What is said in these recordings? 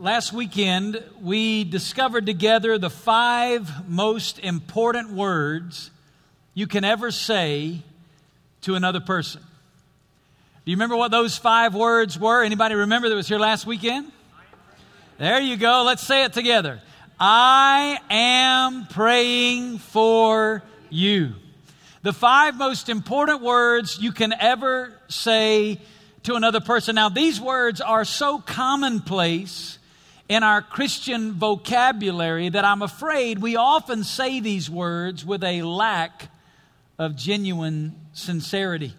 Last weekend, we discovered together the five most important words you can ever say to another person. Do you remember what those five words were? Anybody remember that was here last weekend? There you go. Let's say it together. I am praying for you. The five most important words you can ever say to another person. Now, these words are so commonplace in our Christian vocabulary that I'm afraid we often say these words with a lack of genuine sincerity.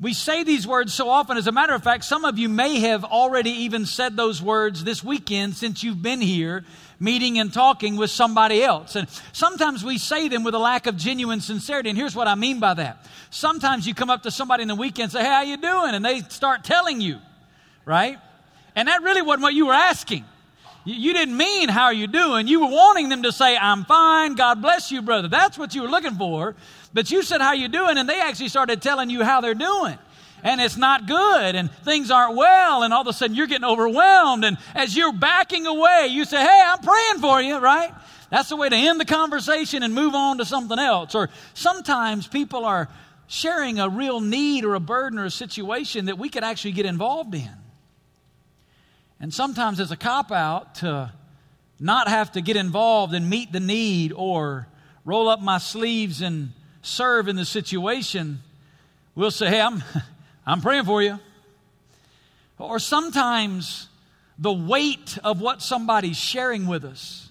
We say these words so often. As a matter of fact, some of you may have already even said those words this weekend since you've been here meeting and talking with somebody else. And sometimes we say them with a lack of genuine sincerity. And here's what I mean by that. Sometimes you come up to somebody in the weekend and say, Hey, how you doing? And they start telling you, right? And that really wasn't what you were asking. You didn't mean how are you doing. You were wanting them to say, I'm fine. God bless you, brother. That's what you were looking for. But you said, how are you doing? And they actually started telling you how they're doing and it's not good and things aren't well and all of a sudden you're getting overwhelmed and as you're backing away you say hey i'm praying for you right that's the way to end the conversation and move on to something else or sometimes people are sharing a real need or a burden or a situation that we could actually get involved in and sometimes it's a cop out to not have to get involved and meet the need or roll up my sleeves and serve in the situation we'll say hey i'm I'm praying for you. Or sometimes the weight of what somebody's sharing with us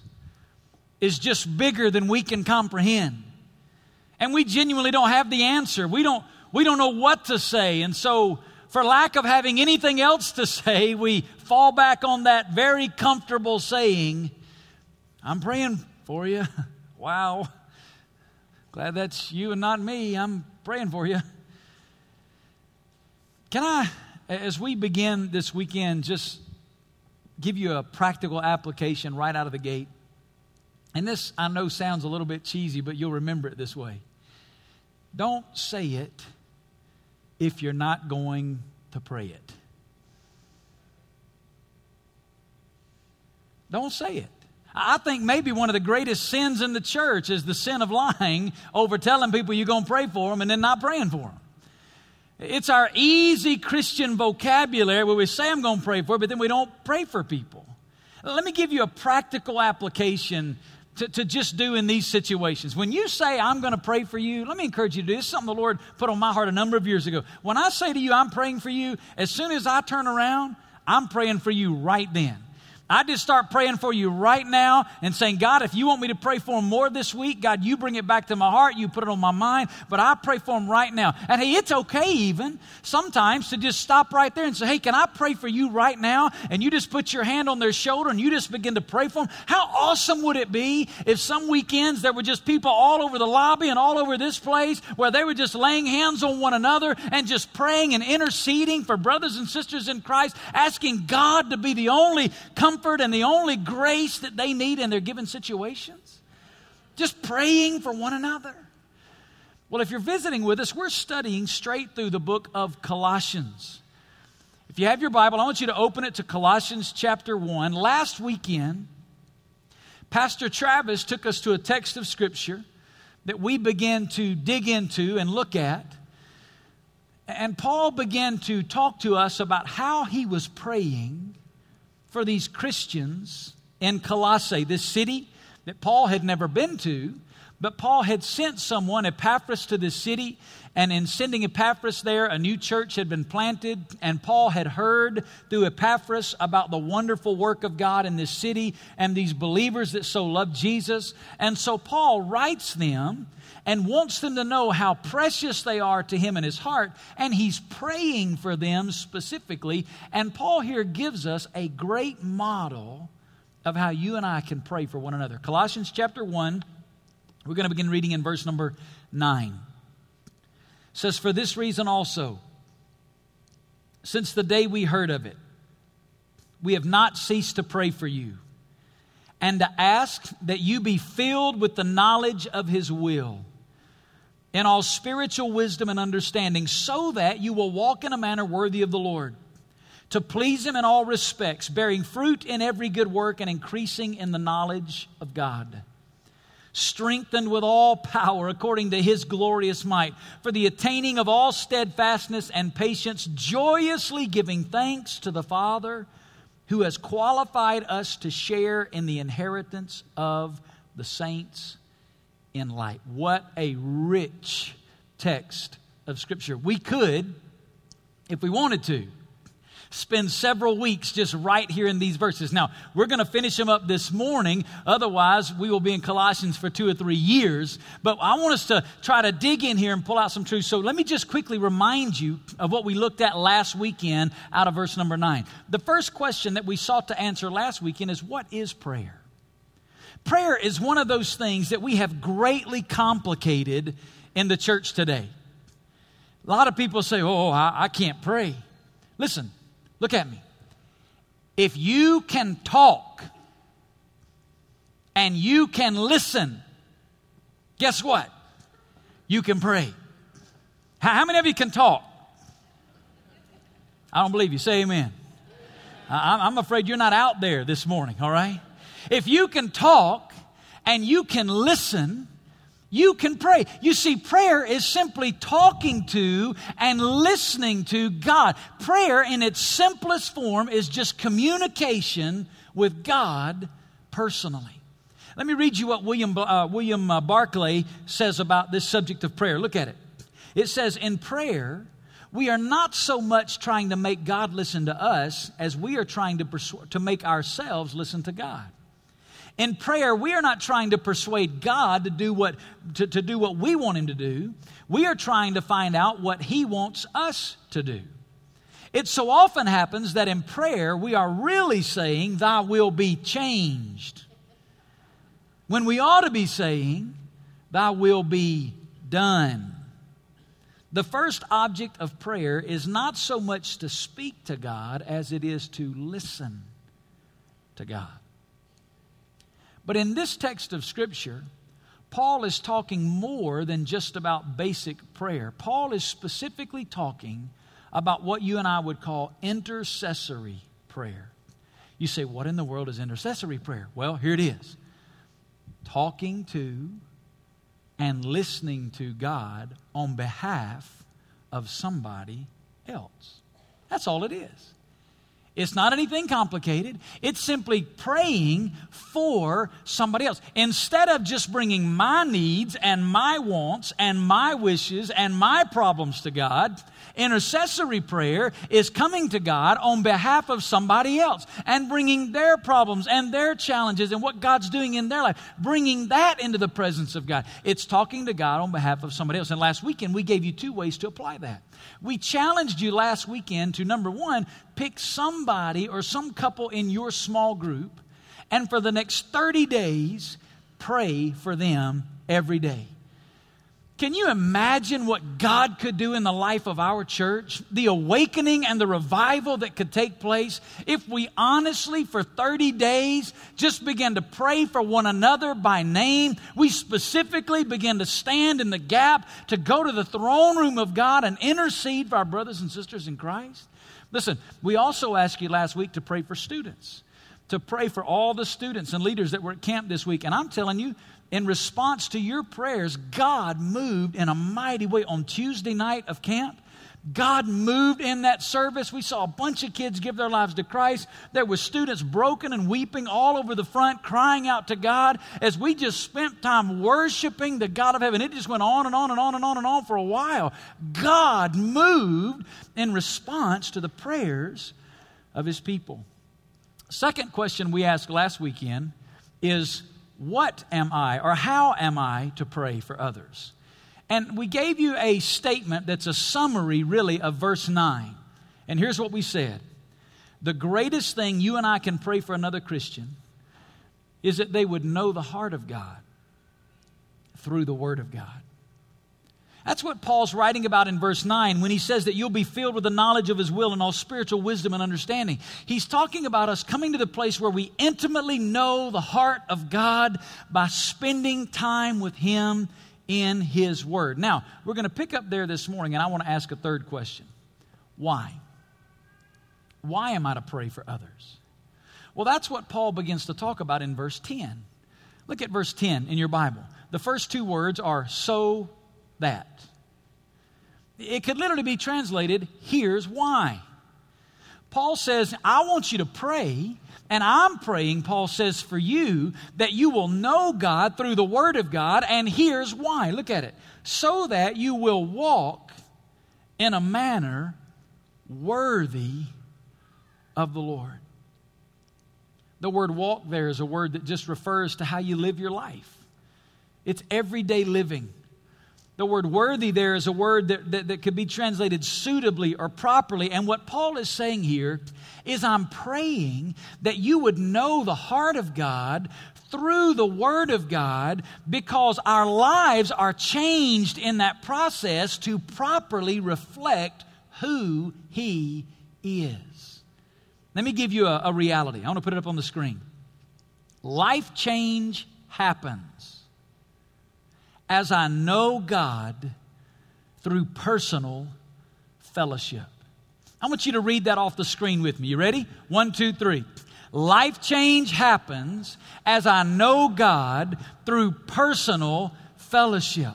is just bigger than we can comprehend. And we genuinely don't have the answer. We don't, we don't know what to say. And so, for lack of having anything else to say, we fall back on that very comfortable saying, I'm praying for you. wow. Glad that's you and not me. I'm praying for you. Can I, as we begin this weekend, just give you a practical application right out of the gate? And this, I know, sounds a little bit cheesy, but you'll remember it this way. Don't say it if you're not going to pray it. Don't say it. I think maybe one of the greatest sins in the church is the sin of lying over telling people you're going to pray for them and then not praying for them. It's our easy Christian vocabulary where we say, I'm going to pray for, but then we don't pray for people. Let me give you a practical application to, to just do in these situations. When you say, I'm going to pray for you, let me encourage you to do this. something the Lord put on my heart a number of years ago. When I say to you, I'm praying for you, as soon as I turn around, I'm praying for you right then. I just start praying for you right now and saying, God, if you want me to pray for them more this week, God, you bring it back to my heart. You put it on my mind, but I pray for them right now. And hey, it's okay even sometimes to just stop right there and say, hey, can I pray for you right now? And you just put your hand on their shoulder and you just begin to pray for them. How awesome would it be if some weekends there were just people all over the lobby and all over this place where they were just laying hands on one another and just praying and interceding for brothers and sisters in Christ, asking God to be the only come comfort and the only grace that they need in their given situations. Just praying for one another. Well, if you're visiting with us, we're studying straight through the book of Colossians. If you have your Bible, I want you to open it to Colossians chapter 1. Last weekend, Pastor Travis took us to a text of Scripture that we began to dig into and look at. And Paul began to talk to us about how he was praying for these Christians in Colossae, this city that Paul had never been to, but Paul had sent someone, Epaphras, to this city. And in sending Epaphras there, a new church had been planted. And Paul had heard through Epaphras about the wonderful work of God in this city and these believers that so loved Jesus. And so Paul writes them and wants them to know how precious they are to him in his heart. And he's praying for them specifically. And Paul here gives us a great model of how you and I can pray for one another. Colossians chapter 1, we're going to begin reading in verse number 9. It says, For this reason also, since the day we heard of it, we have not ceased to pray for you and to ask that you be filled with the knowledge of his will in all spiritual wisdom and understanding, so that you will walk in a manner worthy of the Lord, to please Him in all respects, bearing fruit in every good work and increasing in the knowledge of God. Strengthened with all power according to His glorious might, for the attaining of all steadfastness and patience, joyously giving thanks to the Father who has qualified us to share in the inheritance of the saints in light. What a rich text of Scripture. We could, if we wanted to, spend several weeks just right here in these verses. Now, we're going to finish them up this morning. Otherwise, we will be in Colossians for two or three years. But I want us to try to dig in here and pull out some truth. So let me just quickly remind you of what we looked at last weekend out of verse number nine. The first question that we sought to answer last weekend is what is prayer? Prayer is one of those things that we have greatly complicated in the church today. A lot of people say, Oh, I, I can't pray. Listen, Look at me. If you can talk and you can listen, guess what? You can pray. How many of you can talk? I don't believe you. Say amen. I'm afraid you're not out there this morning, all right? If you can talk and you can listen, you can pray. You see, prayer is simply talking to and listening to God. Prayer, in its simplest form, is just communication with God personally. Let me read you what William, uh, William uh, Barclay says about this subject of prayer. Look at it. It says, In prayer, we are not so much trying to make God listen to us as we are trying to, persu- to make ourselves listen to God. In prayer, we are not trying to persuade God to do what, to, to do what we want Him to do. We are trying to find out what He wants us to do. It so often happens that in prayer, we are really saying, Thy will be changed. When we ought to be saying, Thy will be done. The first object of prayer is not so much to speak to God as it is to listen to God. But in this text of Scripture, Paul is talking more than just about basic prayer. Paul is specifically talking about what you and I would call intercessory prayer. You say, What in the world is intercessory prayer? Well, here it is talking to and listening to God on behalf of somebody else. That's all it is. It's not anything complicated. It's simply praying for somebody else. Instead of just bringing my needs and my wants and my wishes and my problems to God, intercessory prayer is coming to God on behalf of somebody else and bringing their problems and their challenges and what God's doing in their life, bringing that into the presence of God. It's talking to God on behalf of somebody else. And last weekend, we gave you two ways to apply that. We challenged you last weekend to number one, pick somebody or some couple in your small group, and for the next 30 days, pray for them every day. Can you imagine what God could do in the life of our church? The awakening and the revival that could take place if we honestly, for 30 days, just began to pray for one another by name. We specifically begin to stand in the gap to go to the throne room of God and intercede for our brothers and sisters in Christ. Listen, we also asked you last week to pray for students, to pray for all the students and leaders that were at camp this week. And I'm telling you, in response to your prayers, God moved in a mighty way on Tuesday night of camp. God moved in that service. We saw a bunch of kids give their lives to Christ. There were students broken and weeping all over the front, crying out to God as we just spent time worshiping the God of heaven. It just went on and on and on and on and on for a while. God moved in response to the prayers of his people. Second question we asked last weekend is what am I or how am I to pray for others? And we gave you a statement that's a summary, really, of verse 9. And here's what we said The greatest thing you and I can pray for another Christian is that they would know the heart of God through the Word of God. That's what Paul's writing about in verse 9 when he says that you'll be filled with the knowledge of his will and all spiritual wisdom and understanding. He's talking about us coming to the place where we intimately know the heart of God by spending time with him in his word. Now, we're going to pick up there this morning and I want to ask a third question. Why? Why am I to pray for others? Well, that's what Paul begins to talk about in verse 10. Look at verse 10 in your Bible. The first two words are so that. It could literally be translated, here's why. Paul says, I want you to pray, and I'm praying, Paul says, for you, that you will know God through the Word of God, and here's why. Look at it. So that you will walk in a manner worthy of the Lord. The word walk there is a word that just refers to how you live your life. It's everyday living. The word worthy there is a word that, that, that, could be translated suitably or properly. And what Paul is saying here is, I'm praying that you would know the heart of God through the Word of God because our lives are changed in that process to properly reflect who He is. Let me give you a, a reality. I want to put it up on the screen. Life change happens as I know God through personal fellowship. I want you to read that off the screen with me. You ready? One, two, three. Life change happens as I know God through personal fellowship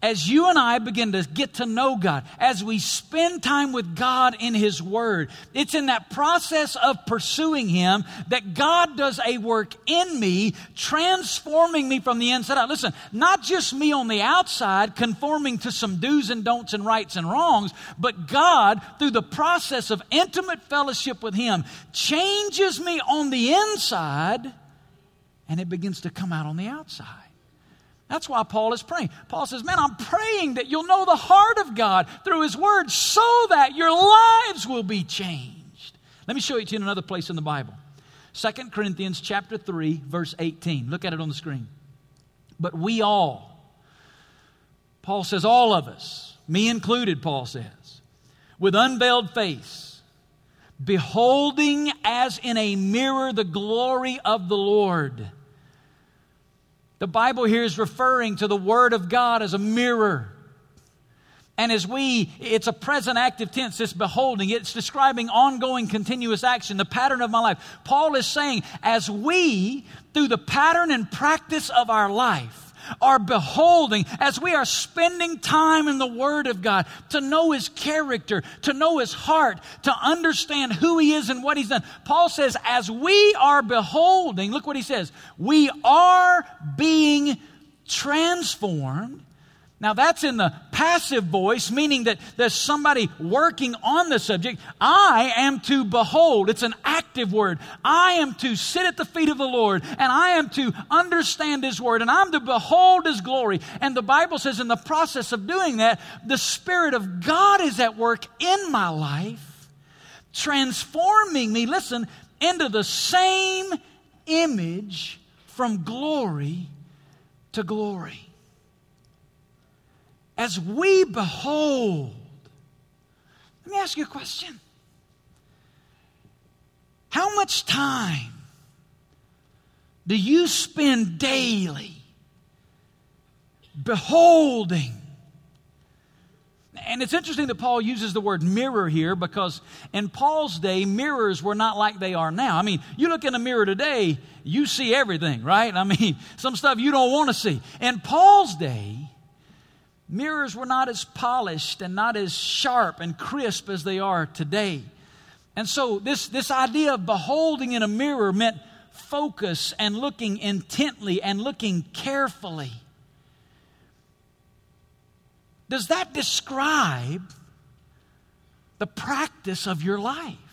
as you and I begin to get to know God, as we spend time with God in His Word, it's in that process of pursuing Him that God does a work in me, transforming me from the inside out. Listen, not just me on the outside, conforming to some do's and don'ts and rights and wrongs, but God, through the process of intimate fellowship with Him, changes me on the inside, and it begins to come out on the outside. That's why Paul is praying. Paul says, Man, I'm praying that you'll know the heart of God through His Word so that your lives will be changed. Let me show it to you in another place in the Bible. 2 Corinthians chapter 3, verse 18. Look at it on the screen. But we all, Paul says, all of us, me included, Paul says, with unveiled face, beholding as in a mirror the glory of the Lord the Bible here is referring to the Word of God as a mirror. And as we, it's a present active tense, it's beholding, it's describing ongoing continuous action, the pattern of my life. Paul is saying, as we, through the pattern and practice of our life, are beholding, as we are spending time in the Word of God to know His character, to know His heart, to understand who He is and what He's done. Paul says, as we are beholding, look what he says, we are being transformed now, that's in the passive voice, meaning that there's somebody working on the subject. I am to behold. It's an active word. I am to sit at the feet of the Lord, and I am to understand His word, and I'm to behold His glory. And the Bible says, in the process of doing that, the Spirit of God is at work in my life, transforming me, listen, into the same image from glory to glory as we behold. Let me ask you a question. How much time do you spend daily beholding? And it's interesting that Paul uses the word mirror here because in Paul's day, mirrors were not like they are now. I mean, you look in a mirror today, you see everything, right? I mean, some stuff you don't want to see. In Paul's day, Mirrors were not as polished and not as sharp and crisp as they are today. And so, this, this idea of beholding in a mirror meant focus and looking intently and looking carefully. Does that describe the practice of your life?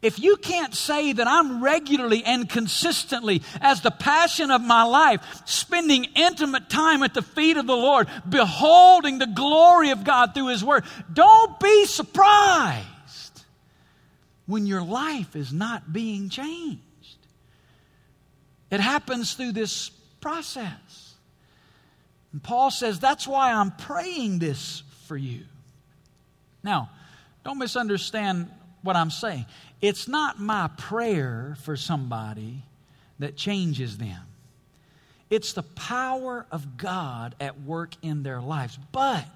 If you can't say that I'm regularly and consistently, as the passion of my life, spending intimate time at the feet of the Lord, beholding the glory of God through His Word, don't be surprised when your life is not being changed. It happens through this process. And Paul says, That's why I'm praying this for you. Now, don't misunderstand what I'm saying. It's not my prayer for somebody that changes them. It's the power of God at work in their lives. But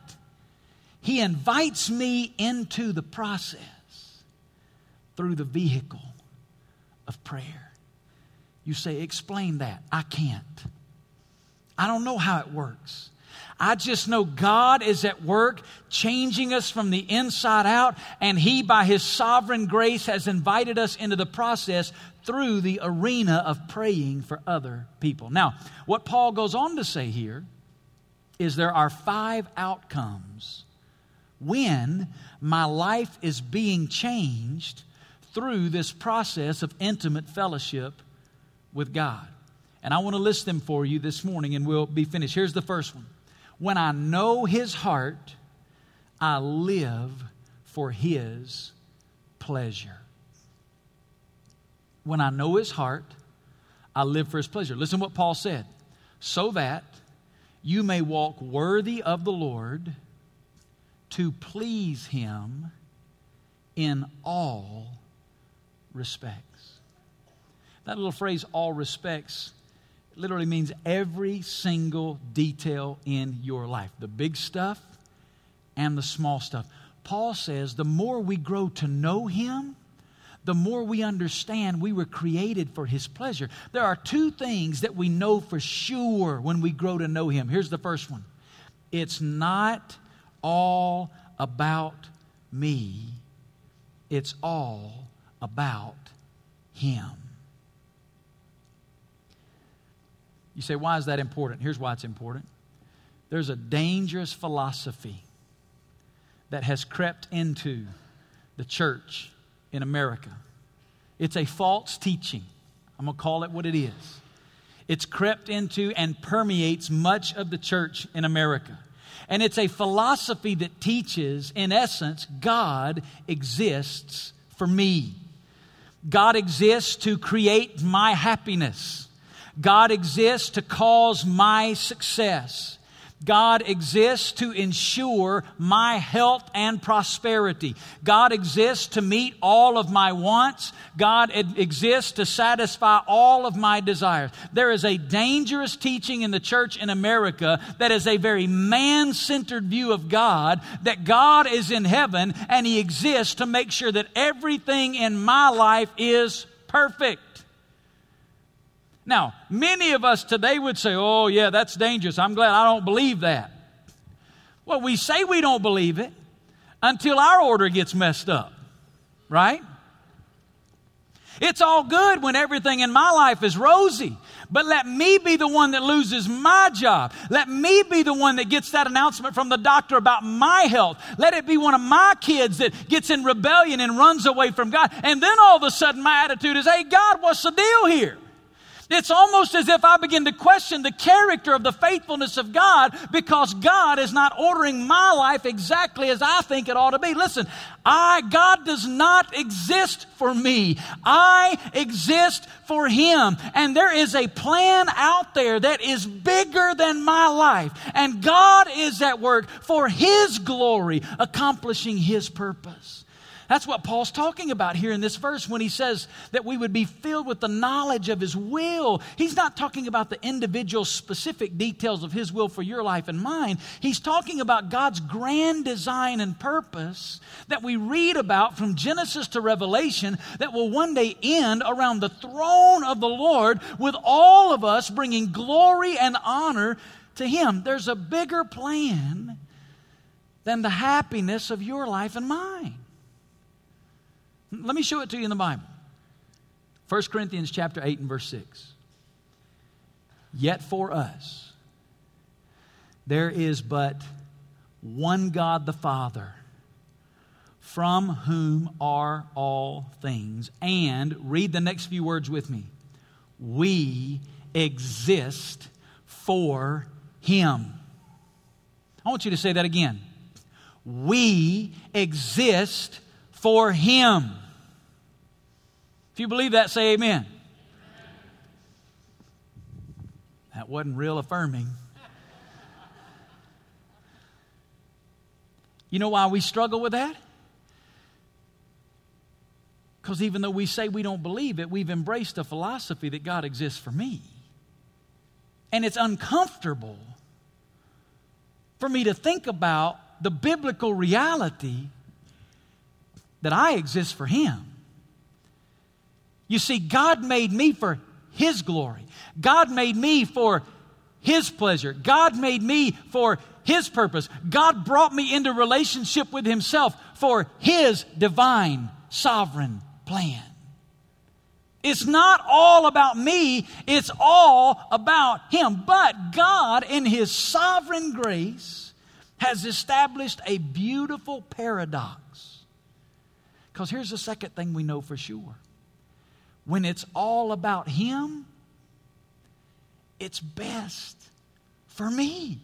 He invites me into the process through the vehicle of prayer. You say, explain that. I can't. I don't know how it works. I just know God is at work changing us from the inside out, and He, by His sovereign grace, has invited us into the process through the arena of praying for other people. Now, what Paul goes on to say here is there are five outcomes when my life is being changed through this process of intimate fellowship with God. And I want to list them for you this morning and we'll be finished. Here's the first one. When I know His heart, I live for His pleasure. When I know His heart, I live for His pleasure. Listen what Paul said. So that you may walk worthy of the Lord to please Him in all respects. That little phrase, all respects, literally means every single detail in your life the big stuff and the small stuff. Paul says the more we grow to know Him, the more we understand we were created for His pleasure. There are two things that we know for sure when we grow to know Him. Here's the first one it's not all about me, it's all about Him. You say, why is that important? Here's why it's important. There's a dangerous philosophy that has crept into the church in America. It's a false teaching. I'm going to call it what it is. It's crept into and permeates much of the church in America. And it's a philosophy that teaches, in essence, God exists for me. God exists to create my happiness. God exists to cause my success. God exists to ensure my health and prosperity. God exists to meet all of my wants. God exists to satisfy all of my desires. There is a dangerous teaching in the church in America that is a very man centered view of God, that God is in heaven and He exists to make sure that everything in my life is perfect. Now, many of us today would say, oh, yeah, that's dangerous. I'm glad I don't believe that. Well, we say we don't believe it until our order gets messed up, right? It's all good when everything in my life is rosy. But let me be the one that loses my job. Let me be the one that gets that announcement from the doctor about my health. Let it be one of my kids that gets in rebellion and runs away from God. And then all of a sudden my attitude is, hey, God, what's the deal here? It's almost as if I begin to question the character of the faithfulness of God because God is not ordering my life exactly as I think it ought to be. Listen, I, God does not exist for me. I exist for Him. And there is a plan out there that is bigger than my life. And God is at work for His glory, accomplishing His purpose. That's what Paul's talking about here in this verse when he says that we would be filled with the knowledge of his will. He's not talking about the individual specific details of his will for your life and mine. He's talking about God's grand design and purpose that we read about from Genesis to Revelation that will one day end around the throne of the Lord with all of us bringing glory and honor to him. There's a bigger plan than the happiness of your life and mine. Let me show it to you in the Bible. 1 Corinthians chapter 8 and verse 6. Yet for us there is but one God the Father, from whom are all things. And read the next few words with me. We exist for him. I want you to say that again. We exist for him. If you believe that, say amen. That wasn't real affirming. You know why we struggle with that? Because even though we say we don't believe it, we've embraced a philosophy that God exists for me. And it's uncomfortable for me to think about the biblical reality that I exist for Him. You see, God made me for His glory. God made me for His pleasure. God made me for His purpose. God brought me into relationship with Himself for His divine, sovereign plan. It's not all about me, it's all about Him. But God, in His sovereign grace, has established a beautiful paradox. Because here's the second thing we know for sure when it's all about Him, it's best for me.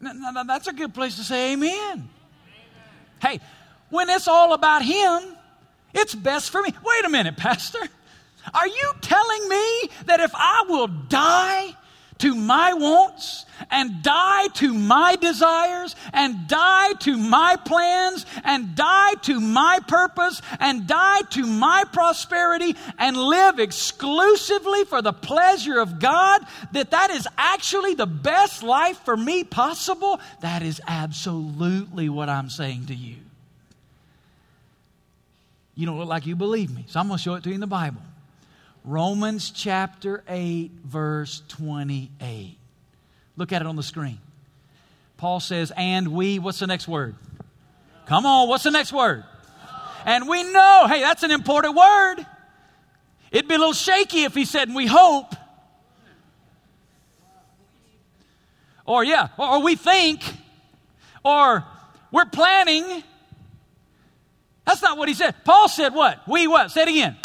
Now, now, that's a good place to say amen. amen. Hey, when it's all about Him, it's best for me. Wait a minute, Pastor. Are you telling me that if I will die to my wants and die to my desires and die to my plans and die to my purpose and die to my prosperity and live exclusively for the pleasure of God, that that is actually the best life for me possible? That is absolutely what I'm saying to you. You don't look like you believe me, so I'm going to show it to you in the Bible. Romans chapter 8, verse 28. Look at it on the screen. Paul says, and we, what's the next word? Come on, what's the next word? And we know, hey, that's an important word. It'd be a little shaky if he said, we hope. Or, yeah, or we think, or we're planning. That's not what he said. Paul said what? We what? Say it again.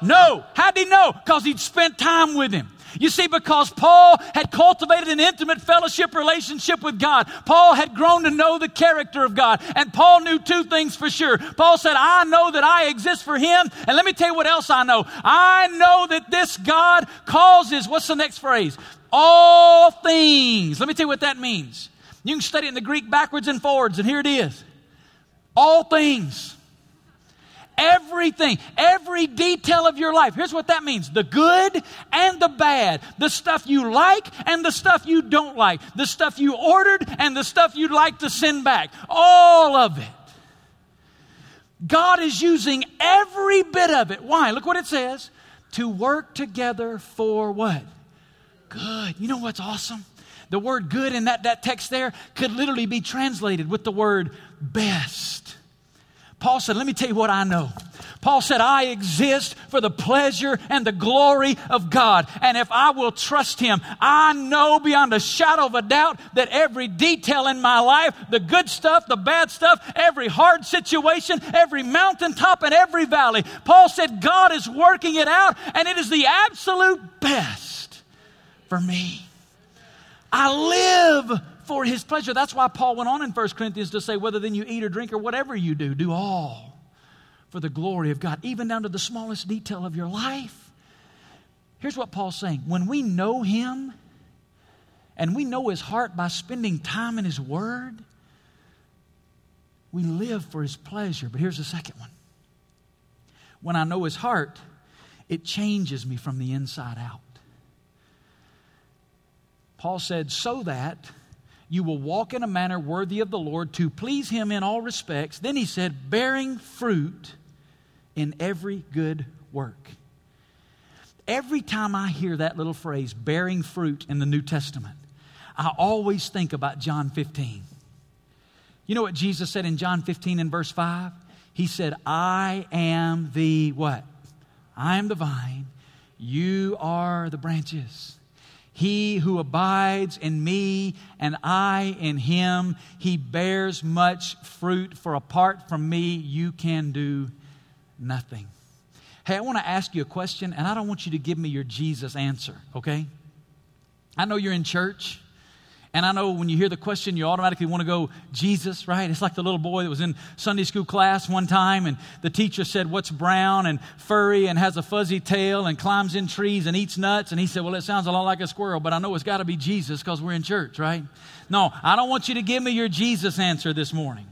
No. How did he know? Because he'd spent time with him. You see, because Paul had cultivated an intimate fellowship relationship with God, Paul had grown to know the character of God. And Paul knew two things for sure. Paul said, I know that I exist for him. And let me tell you what else I know. I know that this God causes, what's the next phrase? All things. Let me tell you what that means. You can study it in the Greek backwards and forwards, and here it is. All things everything, every detail of your life. Here's what that means the good and the bad, the stuff you like and the stuff you don't like, the stuff you ordered and the stuff you'd like to send back. All of it. God is using every bit of it. Why? Look what it says to work together for what? Good. You know what's awesome? The word good in that, that text there could literally be translated with the word best. Paul said, Let me tell you what I know. Paul said, I exist for the pleasure and the glory of God. And if I will trust Him, I know beyond a shadow of a doubt that every detail in my life, the good stuff, the bad stuff, every hard situation, every mountaintop, and every valley, Paul said, God is working it out, and it is the absolute best for me. I live for his pleasure. That's why Paul went on in 1 Corinthians to say, whether then you eat or drink or whatever you do, do all for the glory of God, even down to the smallest detail of your life. Here's what Paul's saying when we know him and we know his heart by spending time in his word, we live for his pleasure. But here's the second one when I know his heart, it changes me from the inside out. Paul said, so that you will walk in a manner worthy of the Lord to please Him in all respects. Then he said, bearing fruit in every good work. Every time I hear that little phrase, bearing fruit in the New Testament, I always think about John 15. You know what Jesus said in John 15 and verse 5? He said, I am the what? I am the vine, you are the branches. He who abides in me and I in him, he bears much fruit, for apart from me, you can do nothing. Hey, I want to ask you a question, and I don't want you to give me your Jesus answer, okay? I know you're in church. And I know when you hear the question, you automatically want to go, Jesus, right? It's like the little boy that was in Sunday school class one time, and the teacher said, What's brown and furry and has a fuzzy tail and climbs in trees and eats nuts? And he said, Well, it sounds a lot like a squirrel, but I know it's got to be Jesus because we're in church, right? No, I don't want you to give me your Jesus answer this morning.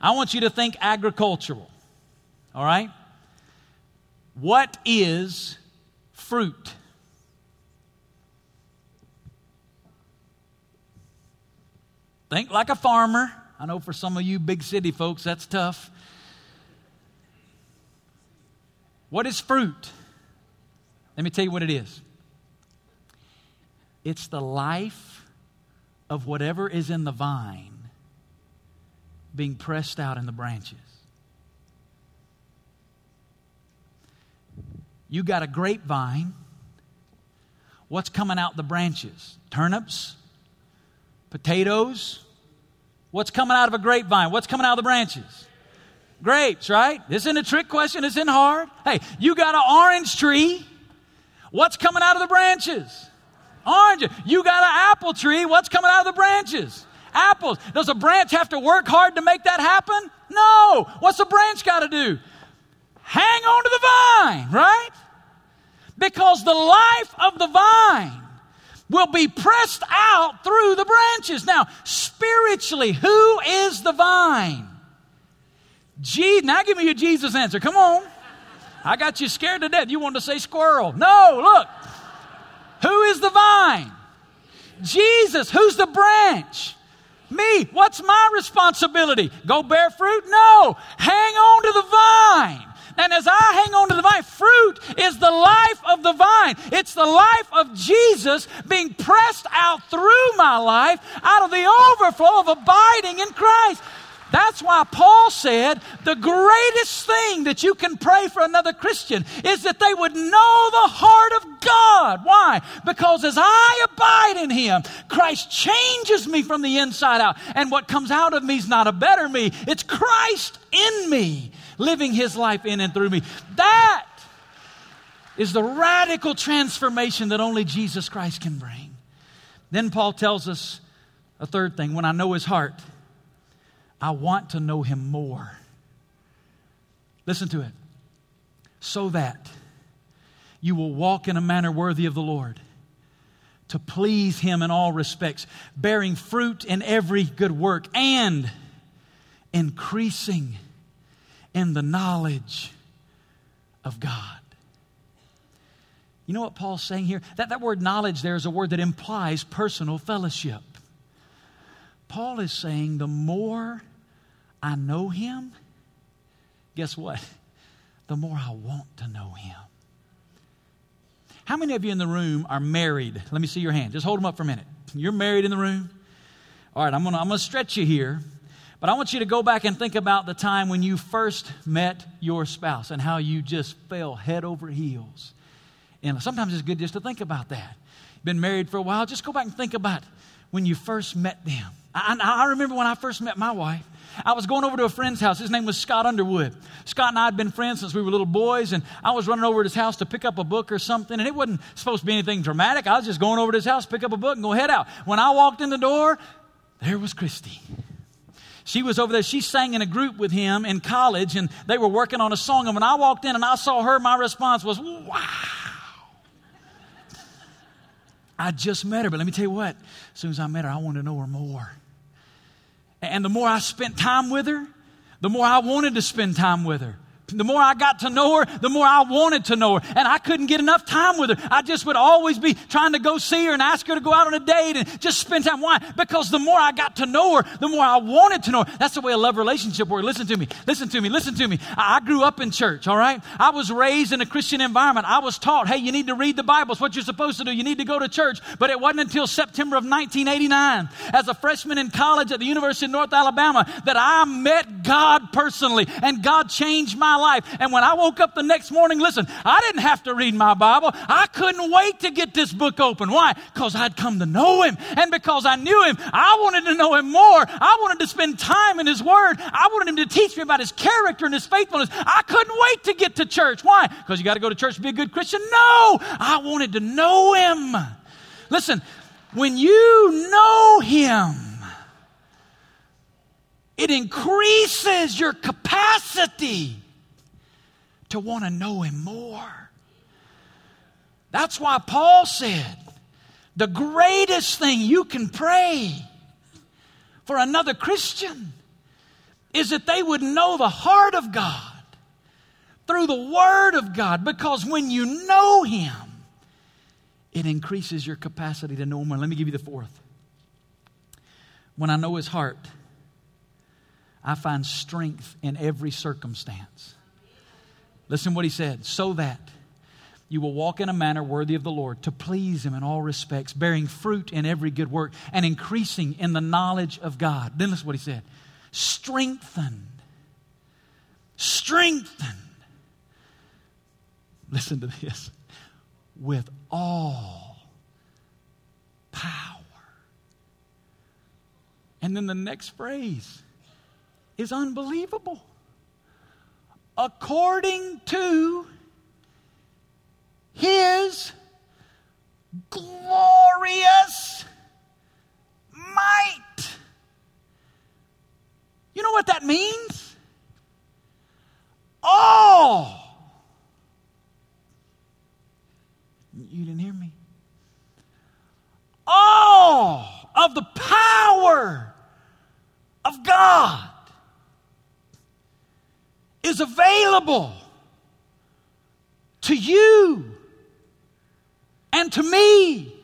I want you to think agricultural, all right? What is fruit? Think like a farmer. I know for some of you big city folks, that's tough. What is fruit? Let me tell you what it is it's the life of whatever is in the vine being pressed out in the branches. You got a grapevine. What's coming out the branches? Turnips? Potatoes? What's coming out of a grapevine? What's coming out of the branches? Grapes, right? Isn't a trick question. Isn't hard. Hey, you got an orange tree. What's coming out of the branches? Orange. You got an apple tree. What's coming out of the branches? Apples. Does a branch have to work hard to make that happen? No. What's a branch got to do? Hang on to the vine, right? Because the life of the vine will be pressed out through the branches. Now, spiritually, who is the vine? Jesus. Now give me your Jesus answer. Come on. I got you scared to death. You wanted to say squirrel. No, look. Who is the vine? Jesus. Who's the branch? Me. What's my responsibility? Go bear fruit? No. Hang on to the vine. And as I hang on to the vine, fruit is the life of the vine. It's the life of Jesus being pressed out through my life out of the overflow of abiding in Christ. That's why Paul said the greatest thing that you can pray for another Christian is that they would know the heart of God. Why? Because as I abide in Him, Christ changes me from the inside out. And what comes out of me is not a better me, it's Christ in me, living His life in and through me. That is the radical transformation that only Jesus Christ can bring. Then Paul tells us a third thing when I know His heart. I want to know him more. Listen to it. So that you will walk in a manner worthy of the Lord, to please him in all respects, bearing fruit in every good work, and increasing in the knowledge of God. You know what Paul's saying here? That, that word knowledge there is a word that implies personal fellowship. Paul is saying the more I know Him, guess what? The more I want to know Him. How many of you in the room are married? Let me see your hand. Just hold them up for a minute. You're married in the room? All right, I'm going to I'm going to stretch you here. But I want you to go back and think about the time when you first met your spouse and how you just fell head over heels. And sometimes it's good just to think about that. Been married for a while, just go back and think about when you first met them. I, I remember when I first met my wife. I was going over to a friend's house. His name was Scott Underwood. Scott and I had been friends since we were little boys, and I was running over to his house to pick up a book or something, and it wasn't supposed to be anything dramatic. I was just going over to his house, pick up a book, and go head out. When I walked in the door, there was Christy. She was over there. She sang in a group with him in college, and they were working on a song. And when I walked in and I saw her, my response was, wow. I just met her, but let me tell you what, as soon as I met her, I wanted to know her more. And the more I spent time with her, the more I wanted to spend time with her. The more I got to know her, the more I wanted to know her. And I couldn't get enough time with her. I just would always be trying to go see her and ask her to go out on a date and just spend time. Why? Because the more I got to know her, the more I wanted to know her. That's the way a love relationship works. Listen to me. Listen to me. Listen to me. I grew up in church, all right? I was raised in a Christian environment. I was taught, hey, you need to read the Bible. It's what you're supposed to do. You need to go to church. But it wasn't until September of 1989, as a freshman in college at the University of North Alabama, that I met God personally and God changed my life. And when I woke up the next morning, listen, I didn't have to read my Bible. I couldn't wait to get this book open. Why? Because I'd come to know Him. And because I knew Him, I wanted to know Him more. I wanted to spend time in His Word. I wanted Him to teach me about His character and His faithfulness. I couldn't wait to get to church. Why? Because you got to go to church to be a good Christian? No! I wanted to know Him. Listen, when you know Him, it increases your capacity to want to know Him more. That's why Paul said the greatest thing you can pray for another Christian is that they would know the heart of God through the Word of God, because when you know Him, it increases your capacity to know more. Let me give you the fourth when I know his heart, I find strength in every circumstance. Listen what he said, so that you will walk in a manner worthy of the Lord, to please him in all respects, bearing fruit in every good work, and increasing in the knowledge of God. Then listen what he said strengthened. Strengthened. Listen to this with all power. And then the next phrase is unbelievable. According to his glorious might. You know what that means? All. You didn't hear me. All of the power of God is available to you and to me.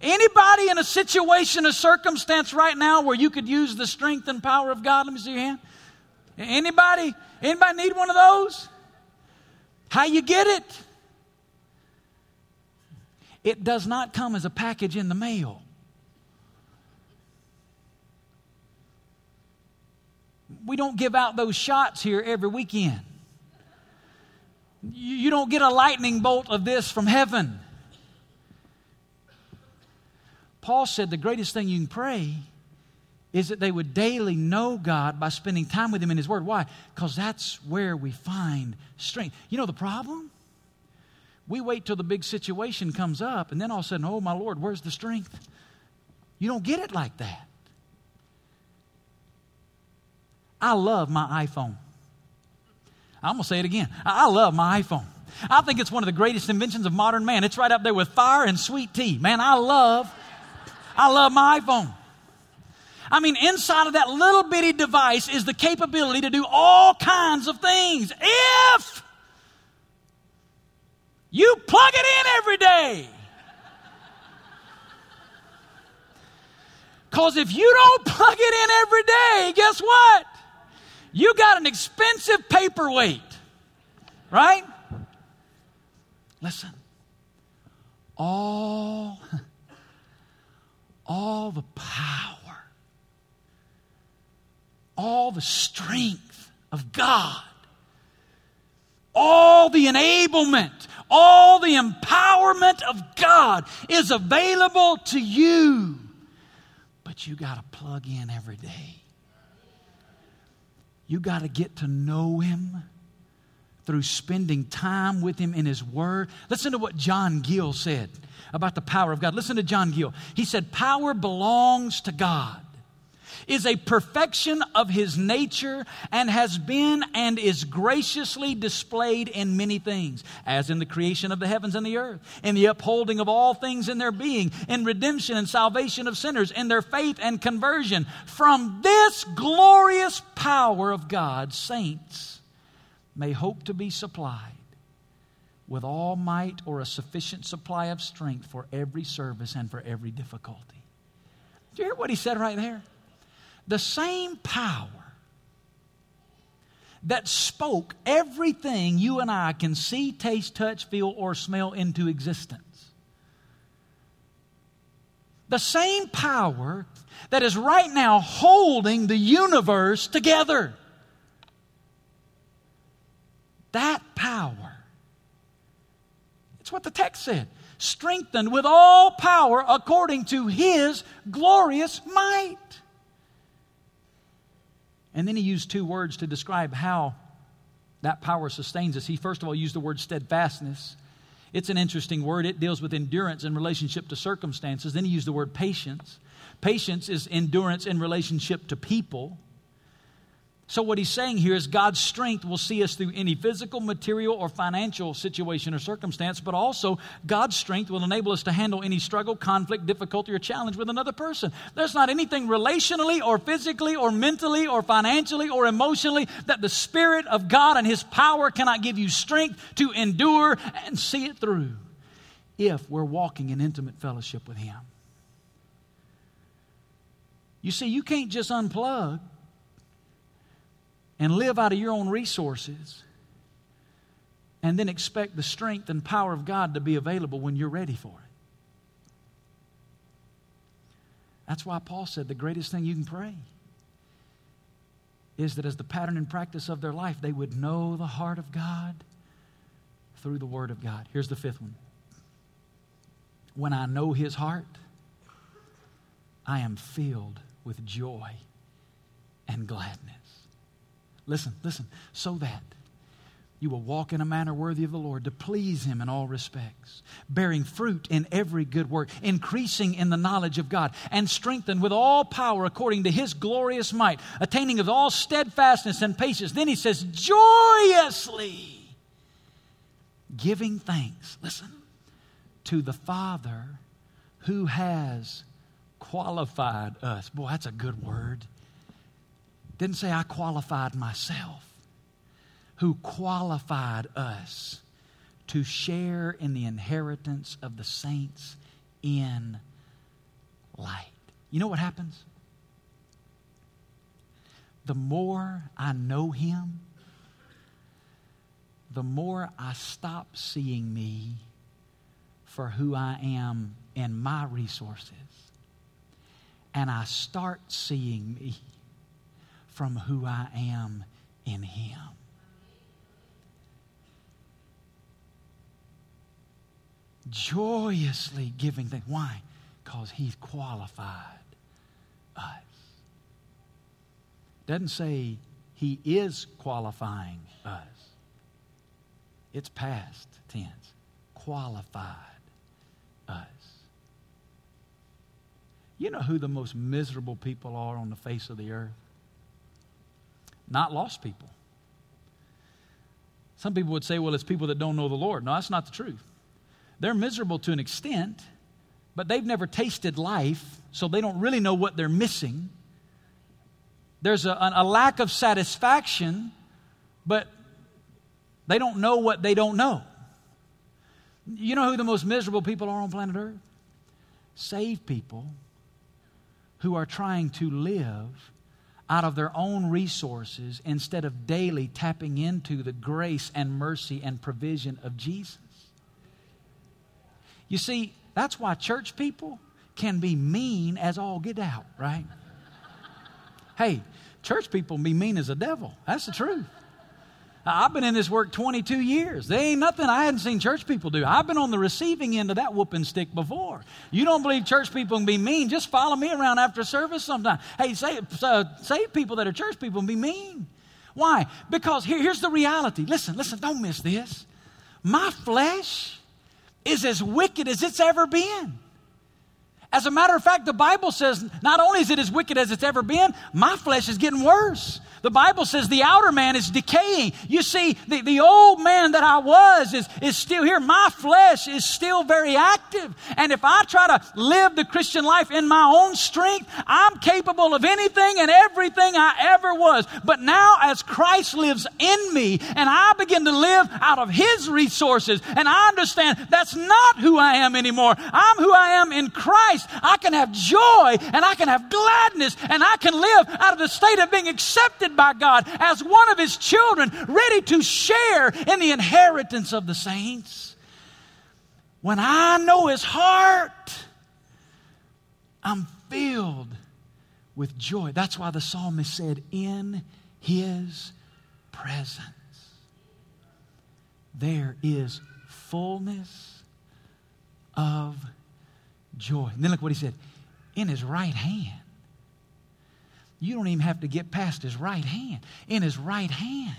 Anybody in a situation, a circumstance right now where you could use the strength and power of God? Let me see your hand. Anybody? Anybody need one of those? How you get it? It does not come as a package in the mail. We don't give out those shots here every weekend. You don't get a lightning bolt of this from heaven. Paul said the greatest thing you can pray is that they would daily know God by spending time with Him in His Word. Why? Because that's where we find strength. You know the problem? We wait till the big situation comes up, and then all of a sudden, oh my Lord, where's the strength? You don't get it like that. I love my iPhone. I'm going to say it again. I love my iPhone. I think it's one of the greatest inventions of modern man. It's right up there with fire and sweet tea. Man, I love, I love my iPhone. I mean, inside of that little bitty device is the capability to do all kinds of things. If you plug it in every day. Because if you don't plug it in every day, guess what? You got an expensive paperweight, right? Listen, all, all the power, all the strength of God, all the enablement, all the empowerment of God is available to you. But you got to plug in every day. You got to get to know Him through spending time with Him in His Word. Listen to what John Gill said about the power of God. Listen to John Gill. He said, Power belongs to God is a perfection of his nature and has been and is graciously displayed in many things, as in the creation of the heavens and the earth, in the upholding of all things in their being, in redemption and salvation of sinners, in their faith and conversion. From this glorious power of God, saints may hope to be supplied with all might or a sufficient supply of strength for every service and for every difficulty. Do you hear what he said right there? The same power that spoke everything you and I can see, taste, touch, feel, or smell into existence. The same power that is right now holding the universe together. That power. It's what the text said. Strengthened with all power according to his glorious might. And then he used two words to describe how that power sustains us. He first of all used the word steadfastness. It's an interesting word. It deals with endurance in relationship to circumstances. Then he used the word patience. Patience is endurance in relationship to people. So, what he's saying here is God's strength will see us through any physical, material, or financial situation or circumstance, but also God's strength will enable us to handle any struggle, conflict, difficulty, or challenge with another person. There's not anything relationally, or physically, or mentally, or financially, or emotionally that the Spirit of God and His power cannot give you strength to endure and see it through if we're walking in intimate fellowship with Him. You see, you can't just unplug and live out of your own resources and then expect the strength and power of God to be available when you're ready for it. That's why Paul said the greatest thing you can pray is that as the pattern and practice of their life, they would know the heart of God through the Word of God. Here's the fifth one. When I know His heart, I am filled with joy and gladness. Listen, listen, so that you will walk in a manner worthy of the Lord to please Him in all respects, bearing fruit in every good work, increasing in the knowledge of God, and strengthened with all power according to His glorious might, attaining of all steadfastness and patience. Then He says, joyously giving thanks, listen, to the Father who has qualified us. Boy, that's a good word. Didn't say I qualified myself who qualified us to share in the inheritance of the saints in light. You know what happens? The more I know Him, the more I stop seeing me for who I am and my resources, and I start seeing me from who I am in Him. joyously giving things. Why? Because He's qualified us. Doesn't say He is qualifying us, it's past tense. Qualified us. You know who the most miserable people are on the face of the earth? Not lost people. Some people would say, well, it's people that don't know the Lord. No, that's not the truth. They're miserable to an extent, but they've never tasted life, so they don't really know what they're missing. There's a, a lack of satisfaction, but they don't know what they don't know. You know who the most miserable people are on planet Earth? Saved people who are trying to live out of their own resources instead of daily tapping into the grace and mercy and provision of Jesus. You see, that's why church people can be mean as all get out, right? hey, church people be mean as a devil. That's the truth. I've been in this work 22 years. There ain't nothing I hadn't seen church people do. I've been on the receiving end of that whooping stick before. You don't believe church people can be mean? Just follow me around after service sometime. Hey, say, uh, say people that are church people and be mean. Why? Because here, here's the reality. Listen, listen, don't miss this. My flesh is as wicked as it's ever been. As a matter of fact, the Bible says not only is it as wicked as it's ever been, my flesh is getting worse. The Bible says the outer man is decaying. You see, the, the old man that I was is, is still here. My flesh is still very active. And if I try to live the Christian life in my own strength, I'm capable of anything and everything I ever was. But now, as Christ lives in me, and I begin to live out of His resources, and I understand that's not who I am anymore. I'm who I am in I can have joy, and I can have gladness, and I can live out of the state of being accepted by God as one of His children, ready to share in the inheritance of the saints. When I know His heart, I'm filled with joy. That's why the psalmist said, In His presence, there is fullness of joy. And then look what he said in his right hand you don't even have to get past his right hand. In his right hand,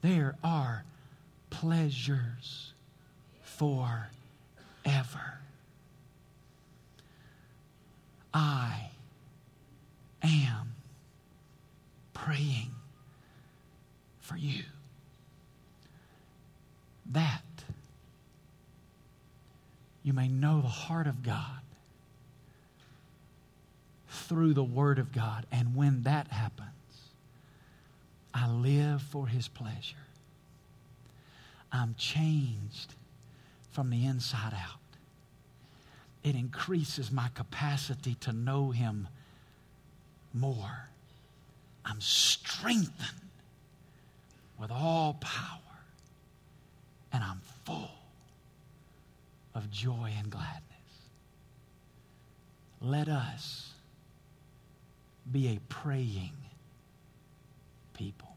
there are pleasures forever. I am praying for you. That you may know the heart of God through the Word of God. And when that happens, I live for His pleasure. I'm changed from the inside out. It increases my capacity to know Him more. I'm strengthened with all power, and I'm full of joy and gladness. Let us be a praying people.